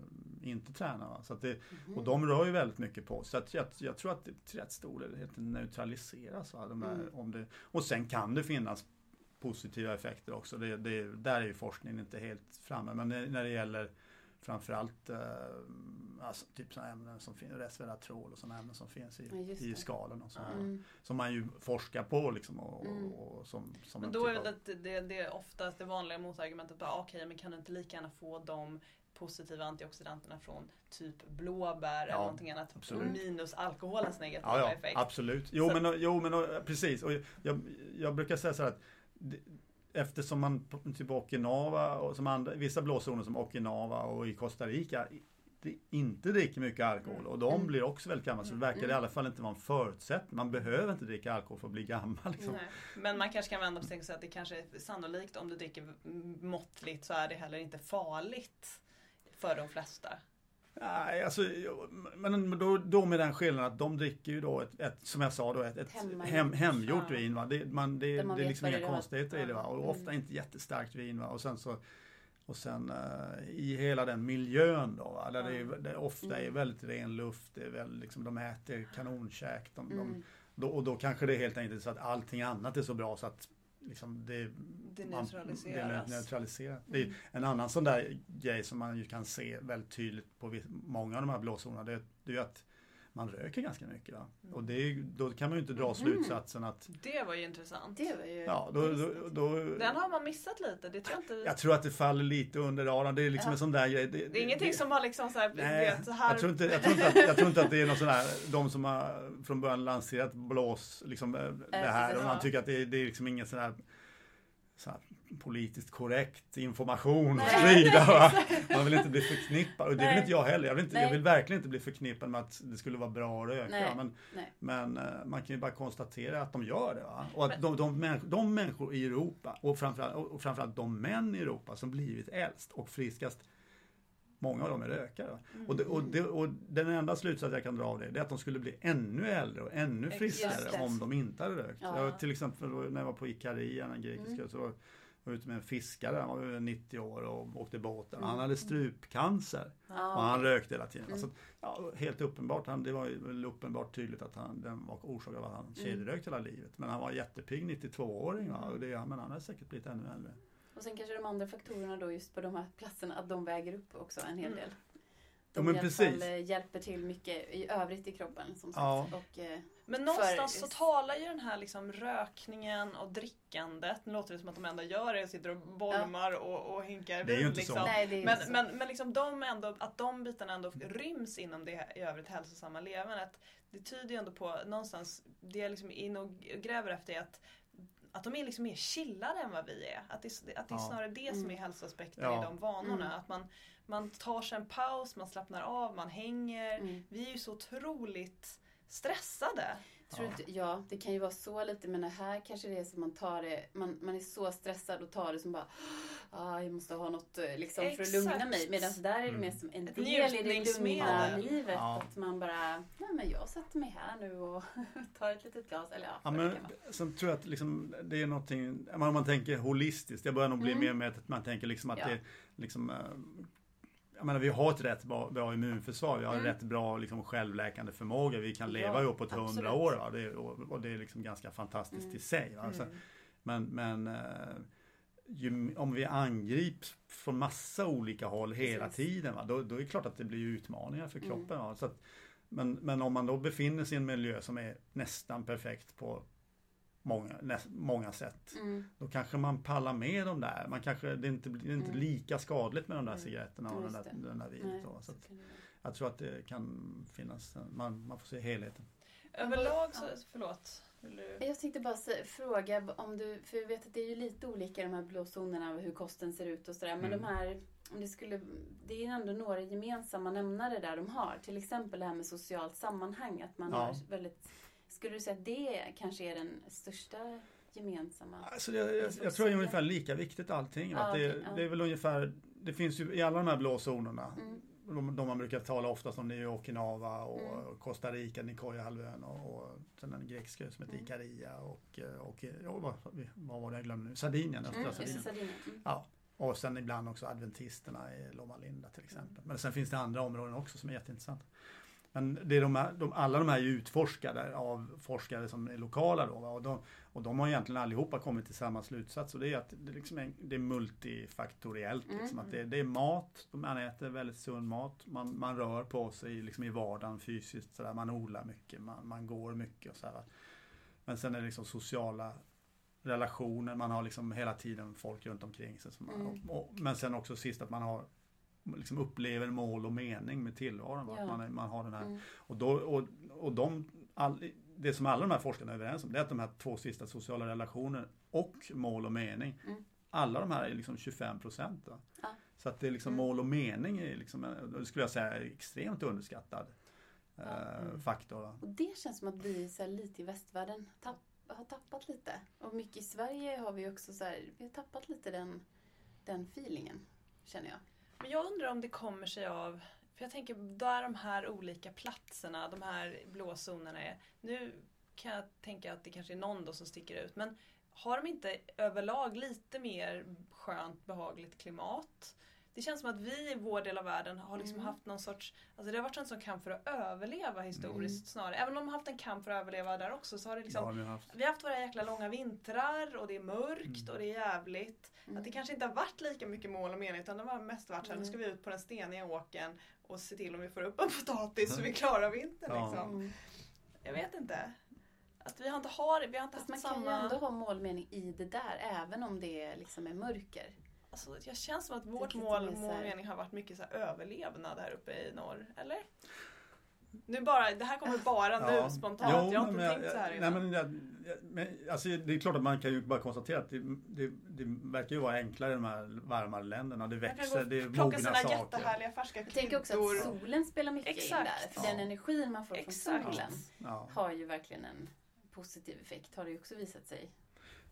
[SPEAKER 3] inte tränar. Va? Så att det, mm. Och de rör ju väldigt mycket på Så att jag, jag tror att det till rätt stor del neutraliseras. Va? De här, mm. om det, och sen kan det finnas positiva effekter också. Det, det, där är ju forskningen inte helt framme. Men när det gäller framförallt eh, alltså, typ sådana ämnen som finns, resveratrol och sådana ämnen som finns i, ja, i skalen och så. Mm. Som man ju forskar på liksom. Och, mm. och som, som
[SPEAKER 2] men då är typ det, det, det är oftast det vanliga motargumentet okej okay, men kan du inte lika gärna få de positiva antioxidanterna från typ blåbär ja, eller någonting annat. Absolut. Minus alkoholens negativa ja, ja, effekt.
[SPEAKER 3] Absolut. Jo så. men, jo, men precis. Och jag, jag brukar säga så här att eftersom man typ Okinawa och som andra, vissa blåzoner som Okinawa och i Costa Rica inte dricker mycket alkohol och de mm. blir också väldigt gamla så det verkar mm. i alla fall inte vara en förutsättning. Man behöver inte dricka alkohol för att bli gammal. Liksom.
[SPEAKER 2] Men man kanske kan vända på sig och säga att det kanske är sannolikt om du dricker måttligt så är det heller inte farligt för de flesta.
[SPEAKER 3] Nej, alltså, men då, då med den skillnaden att de dricker ju då ett, ett som jag sa då, ett, ett hem, hemgjort ja. vin. Va? Det, man, det, man det är liksom inga konstigheter i det. Va? Och mm. ofta inte jättestarkt vin. Va? Och sen så och sen uh, i hela den miljön då, va? där mm. det, det ofta mm. är väldigt ren luft, det är väl, liksom, de äter kanonkäk. De, mm. de, då, och då kanske det är helt enkelt så att allting annat är så bra så att liksom det,
[SPEAKER 2] det neutraliseras.
[SPEAKER 3] Det neutraliserat. Mm. Det är en annan sån där grej som man ju kan se väldigt tydligt på många av de här blåzonerna. Det, det är ju att man röker ganska mycket. Va? Mm. Och det då kan man ju inte dra mm. slutsatsen att...
[SPEAKER 2] Det var ju intressant.
[SPEAKER 4] Det var ju
[SPEAKER 3] ja, då, då, då,
[SPEAKER 2] Den har man missat lite. Det tror jag, inte...
[SPEAKER 3] jag tror att det faller lite under radarn. Det är liksom ja. en sån där grej.
[SPEAKER 2] Det, det är ingenting det, som har liksom så här, nej, vet, så här...
[SPEAKER 3] Jag, tror inte, jag, tror inte att, jag tror inte att det är någon sån här, de som har från början lanserat blås, liksom eh, det här. Och man tycker att det, det är liksom ingen sån här så här, politiskt korrekt information och så vidare. Man vill inte bli förknippad, och det vill inte jag heller. Jag vill, inte, jag vill verkligen inte bli förknippad med att det skulle vara bra att röka. Nej. Men, Nej. men uh, man kan ju bara konstatera att de gör det. Va? Och att de, de, de människor i Europa och framförallt, och framförallt de män i Europa som blivit äldst och friskast Många av dem är rökare. Mm. Och, det, och, det, och, den enda slutsats jag kan dra av det, det är att de skulle bli ännu äldre och ännu friskare om de inte hade rökt. Ja. Jag, till exempel när jag var på Ikaria, den grekiska, mm. så var ute med en fiskare, han var 90 år och åkte båten. Mm. Han hade strupcancer ah, och han rökte hela tiden. Mm. Alltså, ja, helt uppenbart, han, det var väl uppenbart tydligt att han, den var orsakad av att han mm. kedjerökt hela livet. Men han var jättepigg 92-åring. Va? Och det, men han hade säkert blivit ännu äldre.
[SPEAKER 4] Och sen kanske de andra faktorerna då just på de här platserna, att de väger upp också en hel mm. del.
[SPEAKER 3] Ja, men
[SPEAKER 4] precis. Eh, hjälper till mycket i övrigt i kroppen. Som ja. Och,
[SPEAKER 2] eh, men någonstans för... så talar ju den här liksom rökningen och drickandet, nu låter det som att de enda gör det, sitter och bolmar ja. och, och hinkar
[SPEAKER 3] Det är ju inte
[SPEAKER 2] liksom.
[SPEAKER 3] så.
[SPEAKER 2] Nej, det är men, så. men, men liksom de ändå, att de bitarna ändå ryms inom det i övrigt hälsosamma levandet. Det tyder ju ändå på någonstans, det jag liksom är inne och gräver efter är att att de är liksom mer chillade än vad vi är. Att det, att det är snarare det som är mm. hälsoaspekten ja. i de vanorna. Mm. Att man, man tar sig en paus, man slappnar av, man hänger. Mm. Vi är ju så otroligt stressade.
[SPEAKER 4] Tror ja. Inte, ja, det kan ju vara så lite men det här kanske det är som man tar det, man, man är så stressad och tar det som bara ah, jag måste ha något eh, liksom, för att lugna mig. Medan där är det mer som en del i det lugna livet. Ja. Att man bara, nej men jag sätter mig här nu och tar ett litet glas. Eller ja,
[SPEAKER 3] ja men, sen tror jag att liksom, det är någonting, om man tänker holistiskt, jag börjar nog bli mm. mer med att man tänker liksom att ja. det liksom eh, jag menar, vi har ett rätt bra, bra immunförsvar, vi har mm. rätt bra liksom, självläkande förmåga, vi kan leva ja, uppåt hundra år. Va? Det, och, och, det är liksom ganska fantastiskt mm. i sig. Alltså, men men äh, ju, om vi angrips från massa olika håll hela Precis. tiden, va? Då, då är det klart att det blir utmaningar för mm. kroppen. Mm. Att, men, men om man då befinner sig i en miljö som är nästan perfekt på många, näst, många sätt. Mm. Då kanske man pallar med de där. Man kanske, det är inte, det är inte mm. lika skadligt med de där mm. cigaretterna och den där, den där vinet. Så, så jag tror att det kan finnas, man, man får se helheten.
[SPEAKER 2] Överlag så, förlåt.
[SPEAKER 4] Jag tänkte bara fråga om du, för jag vet att det är ju lite olika de här blåzonerna hur kosten ser ut och sådär. Men mm. de här, om det skulle, det är ändå några gemensamma nämnare där de har. Till exempel det här med socialt sammanhang. Att man ja. har väldigt skulle du säga att det kanske är den största gemensamma?
[SPEAKER 3] Alltså jag, jag, jag tror det är ungefär lika viktigt allting. Ah, det, okay, det, är väl ungefär, det finns ju i alla de här blå zonerna. Mm. De, de, man brukar tala oftast om det är Okinawa och mm. Costa Rica, Nicoya-halvön och, och sen den grekiska som heter mm. Ikaria och, och, och vad, vad var det jag glömde nu? Sardinien, östra mm, Sardinien. Sardinien. Mm. Ja. Och sen ibland också adventisterna i Loma Linda till exempel. Men sen finns det andra områden också som är jätteintressanta. Men det är de, de, alla de här är utforskade av forskare som är lokala då. Och de, och de har egentligen allihopa kommit till samma slutsats och det är att det, liksom är, det är multifaktoriellt. Mm. Liksom, att det, det, är mat, man äter väldigt sund mat, man, man rör på sig liksom i vardagen fysiskt, så där, man odlar mycket, man, man går mycket och så här. Men sen är det liksom sociala relationer, man har liksom hela tiden folk runt omkring sig. Mm. men sen också sist att man har liksom upplever mål och mening med tillvaron. Ja. Man, man har den här, mm. och, då, och, och de, all, det som alla de här forskarna är överens om det är att de här två sista sociala relationer och mål och mening mm. Alla de här är liksom 25 procent. Ja. Så att det är liksom mm. mål och mening är liksom, det skulle jag säga extremt underskattad ja. eh, faktor.
[SPEAKER 4] Och det känns som att vi så lite i västvärlden tapp, har tappat lite. Och mycket i Sverige har vi också så här, vi har tappat lite den, den feelingen, känner jag.
[SPEAKER 2] Men jag undrar om det kommer sig av för jag tänker, där de här olika platserna, de här blåzonerna är. Nu kan jag tänka att det kanske är någon då som sticker ut. Men har de inte överlag lite mer skönt, behagligt klimat? Det känns som att vi i vår del av världen har liksom mm. haft någon sorts, alltså det har varit en sån kamp för att överleva historiskt mm. snarare. Även om de har haft en kamp för att överleva där också så har det liksom, ja, vi, har haft. vi har haft våra jäkla långa vintrar och det är mörkt mm. och det är jävligt. Mm. Att det kanske inte har varit lika mycket mål och mening utan det har mest varit såhär, nu ska vi ut på den steniga åken och se till om vi får upp en potatis så vi klarar vintern. Ja. Liksom. Mm. Jag vet inte. Att vi har inte, har, vi har inte
[SPEAKER 4] man
[SPEAKER 2] samma...
[SPEAKER 4] Man kan ju ändå ha målmening i det där även om det liksom är mörker.
[SPEAKER 2] Alltså, jag känns som att vårt mål, målmening har varit mycket så överlevnad här uppe i norr. Eller? Nu bara, det här kommer bara ja. nu spontant. Jo, jag har inte tänkt så här
[SPEAKER 3] innan. Nej, men, jag, men, alltså, det är klart att man kan ju bara konstatera att det, det, det verkar ju vara enklare i de här varmare länderna. Det växer, det är mogna saker.
[SPEAKER 2] jättehärliga färska
[SPEAKER 4] Jag tänker också att solen spelar mycket Exakt. in där. För ja. den energin man får Exakt. från solen ja. har ju verkligen en positiv effekt har det ju också visat sig.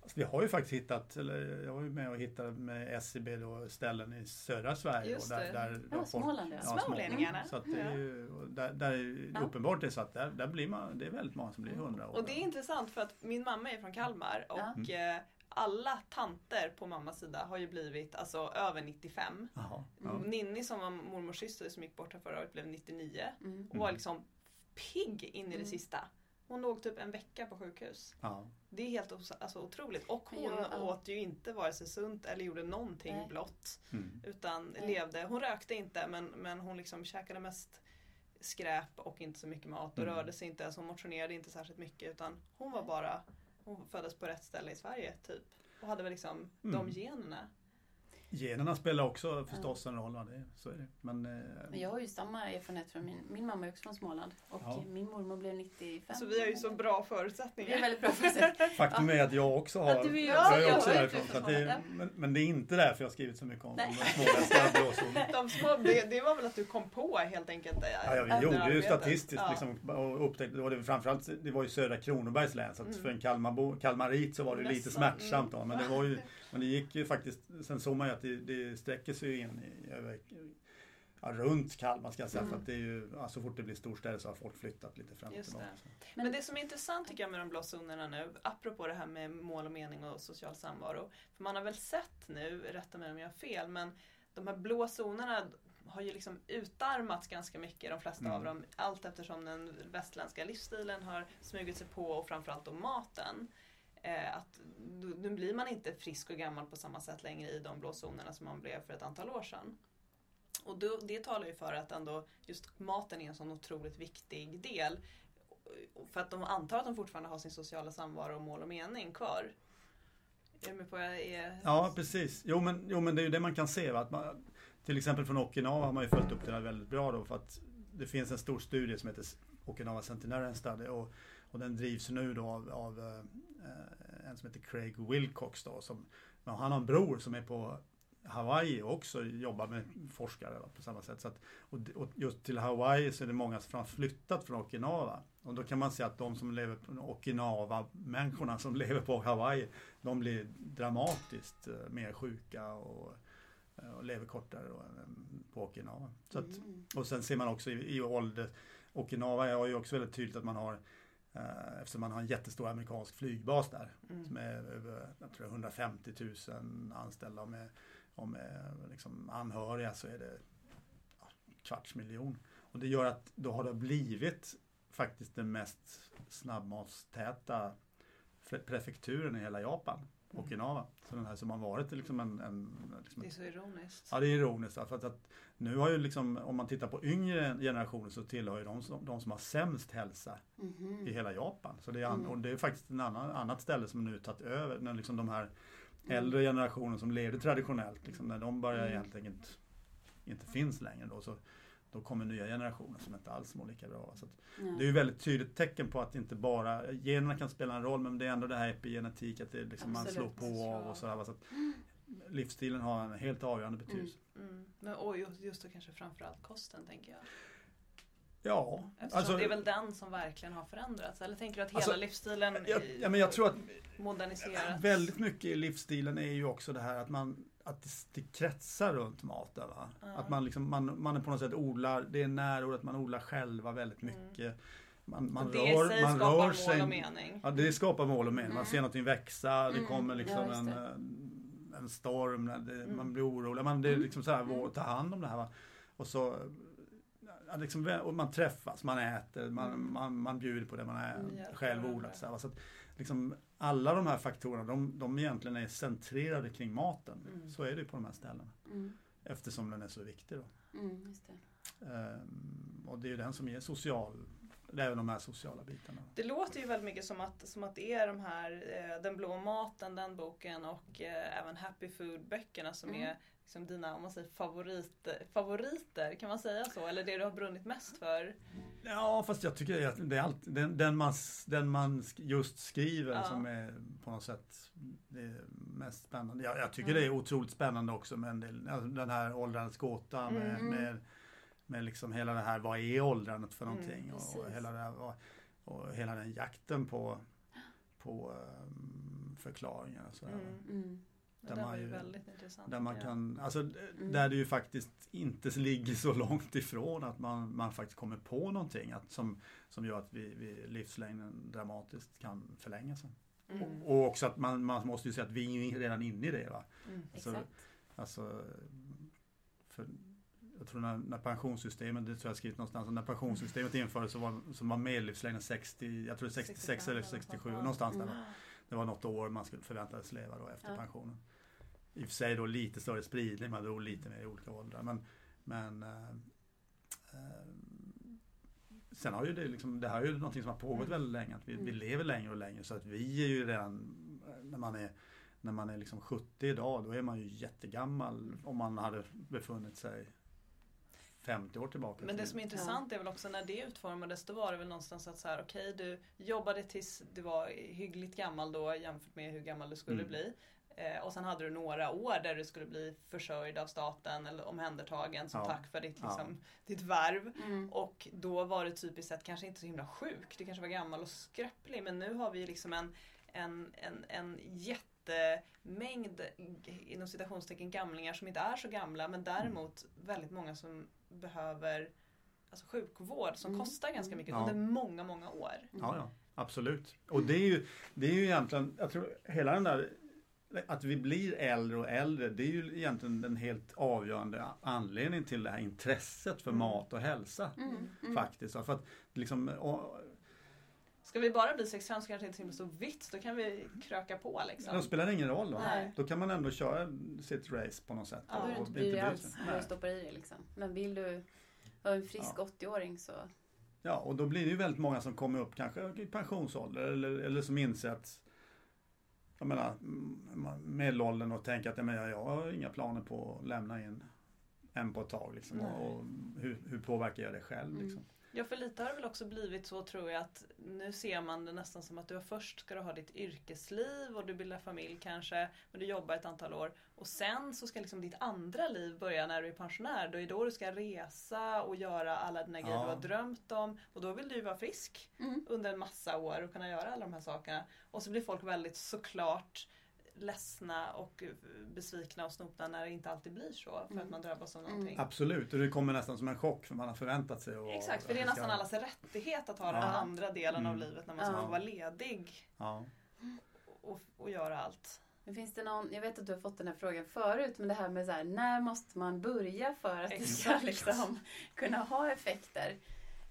[SPEAKER 3] Alltså, vi har ju faktiskt hittat, eller jag var ju med och hittade med SCB då ställen i södra Sverige.
[SPEAKER 2] Just
[SPEAKER 3] där,
[SPEAKER 2] där
[SPEAKER 4] ja, Småland
[SPEAKER 2] ja. Smålänningarna.
[SPEAKER 3] Så att det är ju, där, där är ja. uppenbart är så att där, där blir man, det är väldigt många som blir hundra år.
[SPEAKER 2] Och det är intressant för att min mamma är från Kalmar och mm. Eh, alla tanter på mammas sida har ju blivit alltså över 95. Aha, ja. Ninni som var mormors syster som gick bort här förra året blev 99 mm. och var liksom pigg in i det mm. sista. Hon låg typ en vecka på sjukhus. Ja. Det är helt alltså, otroligt. Och hon ja, åt ju inte vare sig sunt eller gjorde någonting Nej. blått. Mm. Utan Nej. levde, hon rökte inte men, men hon liksom käkade mest skräp och inte så mycket mat och mm. rörde sig inte. Alltså hon motionerade inte särskilt mycket utan hon var bara, hon föddes på rätt ställe i Sverige typ. Och hade väl liksom mm. de generna.
[SPEAKER 3] Generna spelar också förstås en roll, det, så är det. Men, eh,
[SPEAKER 4] jag har ju samma erfarenhet från min, min mamma är också från Småland och ja. min mormor blev 95.
[SPEAKER 2] Så vi har ju så bra förutsättningar.
[SPEAKER 4] Vi har väldigt bra förutsättningar.
[SPEAKER 3] Faktum är att jag också har, ja, du är, jag är också därifrån. Så det, men, men, det är inte därför jag har skrivit så mycket om, de småländska
[SPEAKER 2] blåzonerna. De det, det var väl att du kom på helt enkelt?
[SPEAKER 3] Ja, ja vi gjorde ju statistiskt ja. liksom, och upptäckte, det var det, framförallt det var ju södra Kronobergs län så att mm. för en Kalmarbo, Kalmarit så var det Nästan. lite smärtsamt. Då, men det var ju men det gick ju faktiskt, sen såg man ju att det, det sträcker sig in i, över, ja, runt Kalmar ska jag säga. Mm. För att det är ju, ja, så fort det blir storstäder så har folk flyttat lite fram och tillbaka.
[SPEAKER 2] Men, Men det som är intressant tycker jag med de blå zonerna nu, apropå det här med mål och mening och social samvaro. För man har väl sett nu, rätta mig om jag har fel, men de här blå zonerna har ju liksom utarmats ganska mycket, de flesta mm. av dem, allt eftersom den västländska livsstilen har smugit sig på och framförallt då maten Eh, att nu blir man inte frisk och gammal på samma sätt längre i de blå zonerna som man blev för ett antal år sedan. Och då, det talar ju för att ändå just maten är en sån otroligt viktig del. För att de antar att de fortfarande har sin sociala samvaro, och mål och mening kvar. Är med på jag är...
[SPEAKER 3] Ja precis. Jo men, jo men det är ju det man kan se. Va? Att man, till exempel från Okinawa har man ju följt upp det där väldigt bra då för att det finns en stor studie som heter Okinawa Centenarian Study och, och den drivs nu då av, av Eh, en som heter Craig Wilcox då. Som, han har en bror som är på Hawaii och också jobbar med forskare på samma sätt. Så att, och, och, just till Hawaii så är det många som har flyttat från Okinawa. Och då kan man säga att de som lever på Okinawa, människorna som lever på Hawaii, de blir dramatiskt eh, mer sjuka och, eh, och lever kortare då, på Okinawa. Så att, mm. och sen ser man också i, i ålder, Okinawa är ju också väldigt tydligt att man har eftersom man har en jättestor amerikansk flygbas där. Mm. Som är över jag tror 150 000 anställda och med, och med liksom anhöriga så är det ja, kvarts miljon. Och det gör att då har det blivit faktiskt den mest snabbmatstäta prefekturen i hela Japan. Okinawa. Så den här som har varit liksom en... en liksom
[SPEAKER 2] det är så ironiskt.
[SPEAKER 3] Ja det är ironiskt. För att, att nu har ju liksom, om man tittar på yngre generationer så tillhör ju de, som, de som har sämst hälsa mm -hmm. i hela Japan. Så det är, mm. och det är faktiskt ett annat ställe som nu tagit över. När liksom de här mm. äldre generationen som levde traditionellt, liksom, när de börjar mm. egentligen inte, inte finns längre då. Så, då kommer nya generationer som inte alls mår lika bra. Så det är ju väldigt tydligt tecken på att inte bara generna kan spela en roll men det är ändå det här epigenetik, att det liksom man slår på av och sådär. Så att livsstilen har en helt avgörande betydelse.
[SPEAKER 2] Mm, mm. Men, och just då kanske framförallt kosten tänker jag.
[SPEAKER 3] Ja.
[SPEAKER 2] Eftersom alltså, det är väl den som verkligen har förändrats? Eller tänker du att hela alltså, livsstilen
[SPEAKER 3] ja, ja, men jag tror att? Väldigt mycket i livsstilen är ju också det här att man att det, kretsar runt maten. Mm. Att man, liksom, man, man är på något sätt odlar, det är närodlat, man odlar själva väldigt mm. mycket.
[SPEAKER 2] Man, man det rör, man skapar rör sig, mål och mening.
[SPEAKER 3] Ja, det skapar mål och mening. Man mm. ser någonting växa, det mm. kommer liksom ja, en, en storm, det, man blir orolig. Man, det är liksom så här, ta hand om det här. Va? Och så liksom, och man träffas, man äter, man, man, man bjuder på det man är själv odlat. Så, så att, liksom, alla de här faktorerna, de, de egentligen är centrerade kring maten. Mm. Så är det på de här ställena. Mm. Eftersom den är så viktig. Då.
[SPEAKER 4] Mm,
[SPEAKER 3] ehm, och det är ju den som ger social det är de här sociala bitarna.
[SPEAKER 2] Det låter ju väldigt mycket som att, som att det är de här, eh, Den blå maten, den boken och eh, även Happy Food böckerna som mm. är liksom dina om man säger, favorit, favoriter. Kan man säga så? Eller det du har brunnit mest för?
[SPEAKER 3] Ja fast jag tycker att det är alltid, den, den, man, den man just skriver ja. som är på något sätt det mest spännande. Jag, jag tycker mm. det är otroligt spännande också med en del, alltså den här åldrandets gåta med, mm. med, med liksom hela det här, vad är åldrandet för mm, någonting? Mm, och, hela det här, och, och, hela den jakten på, på um, förklaringar. Och sådär.
[SPEAKER 2] Mm, mm. Där det man ju, väldigt intressant.
[SPEAKER 3] Där man kan, alltså, mm. där det ju faktiskt inte ligger så långt ifrån att man, man faktiskt kommer på någonting att, som, som gör att vi, vi livslängden dramatiskt kan förlänga sig. Mm. Och, och, också att man, man måste ju säga att vi är redan inne i det. Va?
[SPEAKER 4] Mm, alltså,
[SPEAKER 3] alltså, för, jag tror när, när pensionssystemet, det tror jag skrivit någonstans, när pensionssystemet infördes så var, så var medellivslängden 60, jag tror 66 65, eller 67, någonstans där. Mm. Det var något år man skulle förväntades leva då efter ja. pensionen i och för sig då lite större spridning, man drog lite mer i olika åldrar. Men, men eh, eh, Sen har ju det liksom, det här är ju någonting som har pågått mm. väldigt länge, att vi, vi mm. lever längre och längre så att vi är ju redan, när man är när man är liksom 70 idag, då är man ju jättegammal om man hade befunnit sig 50 år tillbaka.
[SPEAKER 2] Men det som är intressant är väl också när det utformades, då var det väl någonstans att så här, okej okay, du jobbade tills du var hyggligt gammal då jämfört med hur gammal du skulle mm. bli. Eh, och sen hade du några år där du skulle bli försörjd av staten eller omhändertagen som ja. tack för ditt, liksom, ja. ditt värv. Mm. Och då var du typiskt sett kanske inte så himla sjuk. Du kanske var gammal och skröplig. Men nu har vi liksom en, en, en, en jättemängd inom citationstecken gamlingar som inte är så gamla men däremot väldigt många som behöver alltså sjukvård som mm. kostar ganska mycket ja. under många, många år.
[SPEAKER 3] Ja, ja. Absolut. Och det är ju, det är ju egentligen, jag tror hela den där att vi blir äldre och äldre, det är ju egentligen den helt avgörande anledningen till det här intresset för mm. mat och hälsa. Mm, mm. Faktiskt. För att, liksom,
[SPEAKER 2] Ska vi bara bli 65 så kanske det inte är så vitt, då kan vi kröka på liksom.
[SPEAKER 3] Då spelar det ingen roll. Va? Då kan man ändå köra sitt race på något sätt.
[SPEAKER 4] Ja, du inte bry dig alls vad du stoppar i dig liksom. Men vill du vara en frisk ja. 80-åring så
[SPEAKER 3] Ja, och då blir det ju väldigt många som kommer upp kanske i pensionsålder eller, eller som inser att jag menar, medelåldern och tänka att jag har inga planer på att lämna in en på ett tag. Liksom, och hur, hur, påverkar jag det själv? Mm.
[SPEAKER 2] Ja för lite har det väl också blivit så tror jag att nu ser man det nästan som att du först ska du ha ditt yrkesliv och du bildar familj kanske men du jobbar ett antal år och sen så ska liksom ditt andra liv börja när du är pensionär. Då är det då du ska resa och göra alla dina grejer ja. du har drömt om och då vill du ju vara frisk mm. under en massa år och kunna göra alla de här sakerna. Och så blir folk väldigt såklart ledsna och besvikna och snopna när det inte alltid blir så. För mm. att man drabbas av någonting.
[SPEAKER 3] Mm. Absolut, och det kommer nästan som en chock för man har förväntat sig. Och,
[SPEAKER 2] Exakt, för det är nästan allas rättighet att ha ja. den andra delen mm. av livet när man ska ja. vara ledig.
[SPEAKER 3] Ja.
[SPEAKER 2] Och, och göra allt.
[SPEAKER 4] Men finns det någon, jag vet att du har fått den här frågan förut, men det här med så här, när måste man börja för att det ska liksom kunna ha effekter?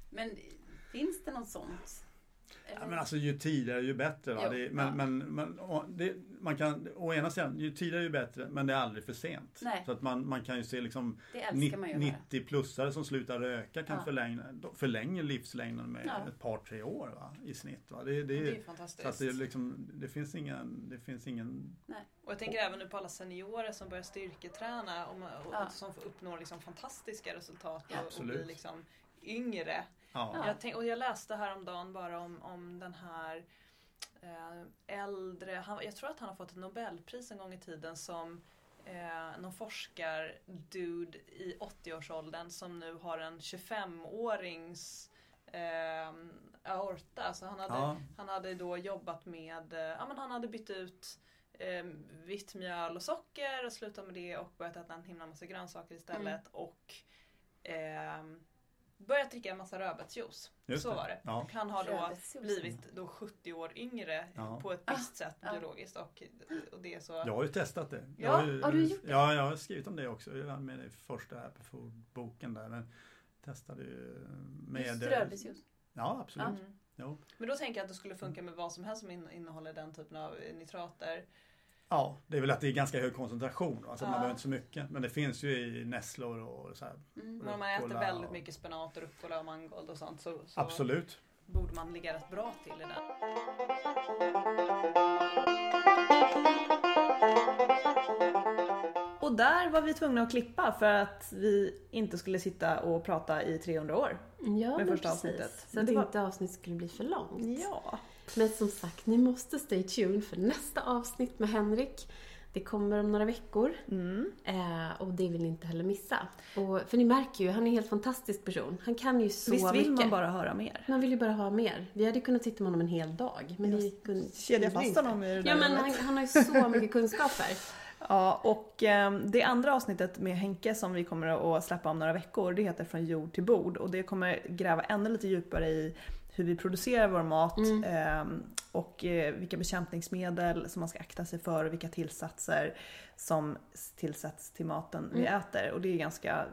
[SPEAKER 4] Men finns det något sånt?
[SPEAKER 3] Ja, men alltså ju tidigare ju bättre. Va? Jo, det, men, ja. men, men det, man kan, å ena sidan, ju tidigare ju bättre men det är aldrig för sent.
[SPEAKER 4] Nej.
[SPEAKER 3] Så att man, man kan ju se liksom 90-plussare som slutar röka kan ja. förlänga, förlänga livslängden med ja. ett par tre år va? i snitt. Va? Det,
[SPEAKER 5] det, det är fantastiskt.
[SPEAKER 3] Så att det, liksom, det finns ingen... Det finns ingen
[SPEAKER 5] Nej. Och jag tänker även nu på alla seniorer som börjar styrketräna och, och som uppnår liksom fantastiska resultat och, och blir liksom yngre. Ja. Jag tänk, och jag läste häromdagen bara om, om den här eh, äldre, han, jag tror att han har fått ett nobelpris en gång i tiden som eh, någon forskardude i 80-årsåldern som nu har en 25-årings eh, aorta. Alltså han, hade, ja. han hade då jobbat med, eh, ja men han hade bytt ut eh, vitt mjöl och socker och slutat med det och börjat äta en himla massa grönsaker istället. Mm. Och eh, börjat dricka en massa rödbetsjuice. Så var det. Ja. Och han har då blivit då 70 år yngre ja. på ett visst ah, sätt biologiskt. Och, och det är så...
[SPEAKER 3] Jag har ju testat det.
[SPEAKER 4] Ja, har, ju, har du gjort det?
[SPEAKER 3] Ja, jag har skrivit om det också. Jag hade med det i första boken där. Men testade ju med... Just
[SPEAKER 4] rödbetsjuice?
[SPEAKER 3] Ja, absolut. Mm. Jo.
[SPEAKER 5] Men då tänker jag att det skulle funka med vad som helst som innehåller den typen av nitrater.
[SPEAKER 3] Ja, det är väl att det är ganska hög koncentration. Alltså ja. Man behöver inte så mycket. Men det finns ju i nässlor och så här.
[SPEAKER 5] Mm. Men om man äter väldigt mycket spenat, rucola och mangold och sånt så, så
[SPEAKER 3] Absolut.
[SPEAKER 5] borde man ligga rätt bra till i den.
[SPEAKER 2] Och där var vi tvungna att klippa för att vi inte skulle sitta och prata i 300 år.
[SPEAKER 1] Ja, med första precis. avsnittet. Så att var... inte avsnittet skulle bli för långt.
[SPEAKER 2] Ja.
[SPEAKER 1] Men som sagt, ni måste stay tuned för nästa avsnitt med Henrik. Det kommer om några veckor mm. eh, och det vill ni inte heller missa. Och, för ni märker ju, han är en helt fantastisk person. Han kan ju så
[SPEAKER 2] Visst
[SPEAKER 1] vill
[SPEAKER 2] mycket. man bara höra mer?
[SPEAKER 1] Man vill ju bara ha mer. Vi hade kunnat sitta med honom en hel dag. Men
[SPEAKER 2] ni kunde, Kedja fast honom i det
[SPEAKER 1] där Ja, men han, han, har ju så mycket kunskaper.
[SPEAKER 2] Ja, och eh, det andra avsnittet med Henke som vi kommer att släppa om några veckor, det heter Från jord till bord och det kommer gräva ännu lite djupare i hur vi producerar vår mat mm. eh, och vilka bekämpningsmedel som man ska akta sig för och vilka tillsatser som tillsätts till maten mm. vi äter. Och det är ganska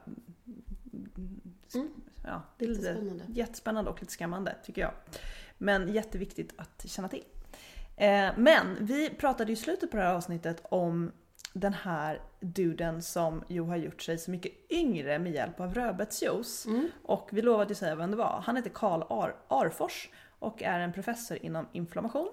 [SPEAKER 1] mm.
[SPEAKER 2] ja, det är lite spännande. jättespännande och lite skrämmande tycker jag. Men jätteviktigt att känna till. Eh, men vi pratade i slutet på det här avsnittet om den här duden som ju har gjort sig så mycket yngre med hjälp av rödbetsjuice. Mm. Och vi lovade ju säga vem det var. Han heter Karl Ar Arfors och är en professor inom inflammation.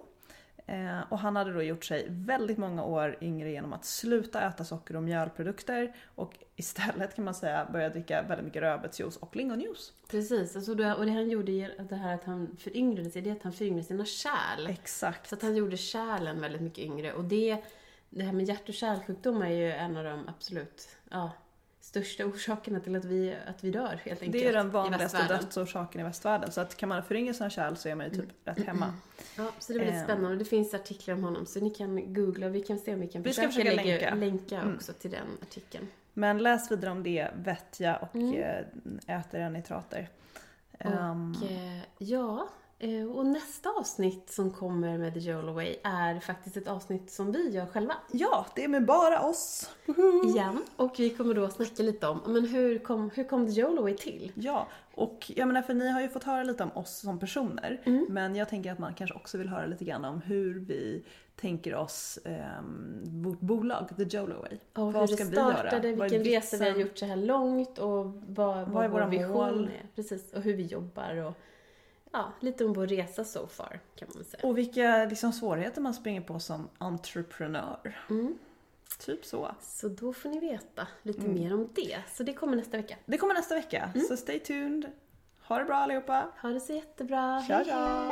[SPEAKER 2] Eh, och han hade då gjort sig väldigt många år yngre genom att sluta äta socker och mjölprodukter och istället kan man säga börja dricka väldigt mycket rödbetsjuice och lingonjuice.
[SPEAKER 1] Precis, alltså det, och det han gjorde, det här att han föryngrade sig, det är att han föryngrade sina kärl.
[SPEAKER 2] Exakt.
[SPEAKER 1] Så att han gjorde kärlen väldigt mycket yngre och det det här med hjärt och kärlsjukdomar är ju en av de absolut ja, största orsakerna till att vi, att vi dör helt enkelt.
[SPEAKER 2] Det är den vanligaste dödsorsaken i västvärlden. Så att kan man föryngra sina kärl så är man ju typ mm. rätt hemma.
[SPEAKER 1] Ja, så det är väldigt um. spännande. Det finns artiklar om honom så ni kan googla och vi kan se om vi kan
[SPEAKER 2] vi försöka, försöka länka,
[SPEAKER 1] länka mm. också till den artikeln.
[SPEAKER 2] Men läs vidare om det, vettja och mm. Eh, äter era nitrater.
[SPEAKER 1] Och um. ja, Eh, och nästa avsnitt som kommer med The Joel Away är faktiskt ett avsnitt som vi gör själva.
[SPEAKER 2] Ja, det är med bara oss.
[SPEAKER 1] Igen. Och vi kommer då snacka lite om, men hur kom, hur kom The Joel Away till?
[SPEAKER 2] Ja, och jag menar för ni har ju fått höra lite om oss som personer. Mm. Men jag tänker att man kanske också vill höra lite grann om hur vi tänker oss um, vårt bolag, The Way.
[SPEAKER 1] Och vad hur ska det startade, vi göra? vilken resa vi har gjort så här långt och vad, vad, vad är vår vision mål? är. Precis, och hur vi jobbar och ja, lite om vår resa so far kan man säga.
[SPEAKER 2] Och vilka liksom, svårigheter man springer på som entreprenör.
[SPEAKER 1] Mm.
[SPEAKER 2] Typ så.
[SPEAKER 1] Så då får ni veta lite mm. mer om det. Så det kommer nästa vecka.
[SPEAKER 2] Det kommer nästa vecka. Mm. Så stay tuned. Ha det bra allihopa.
[SPEAKER 1] Ha det så jättebra.
[SPEAKER 2] Tja, tja.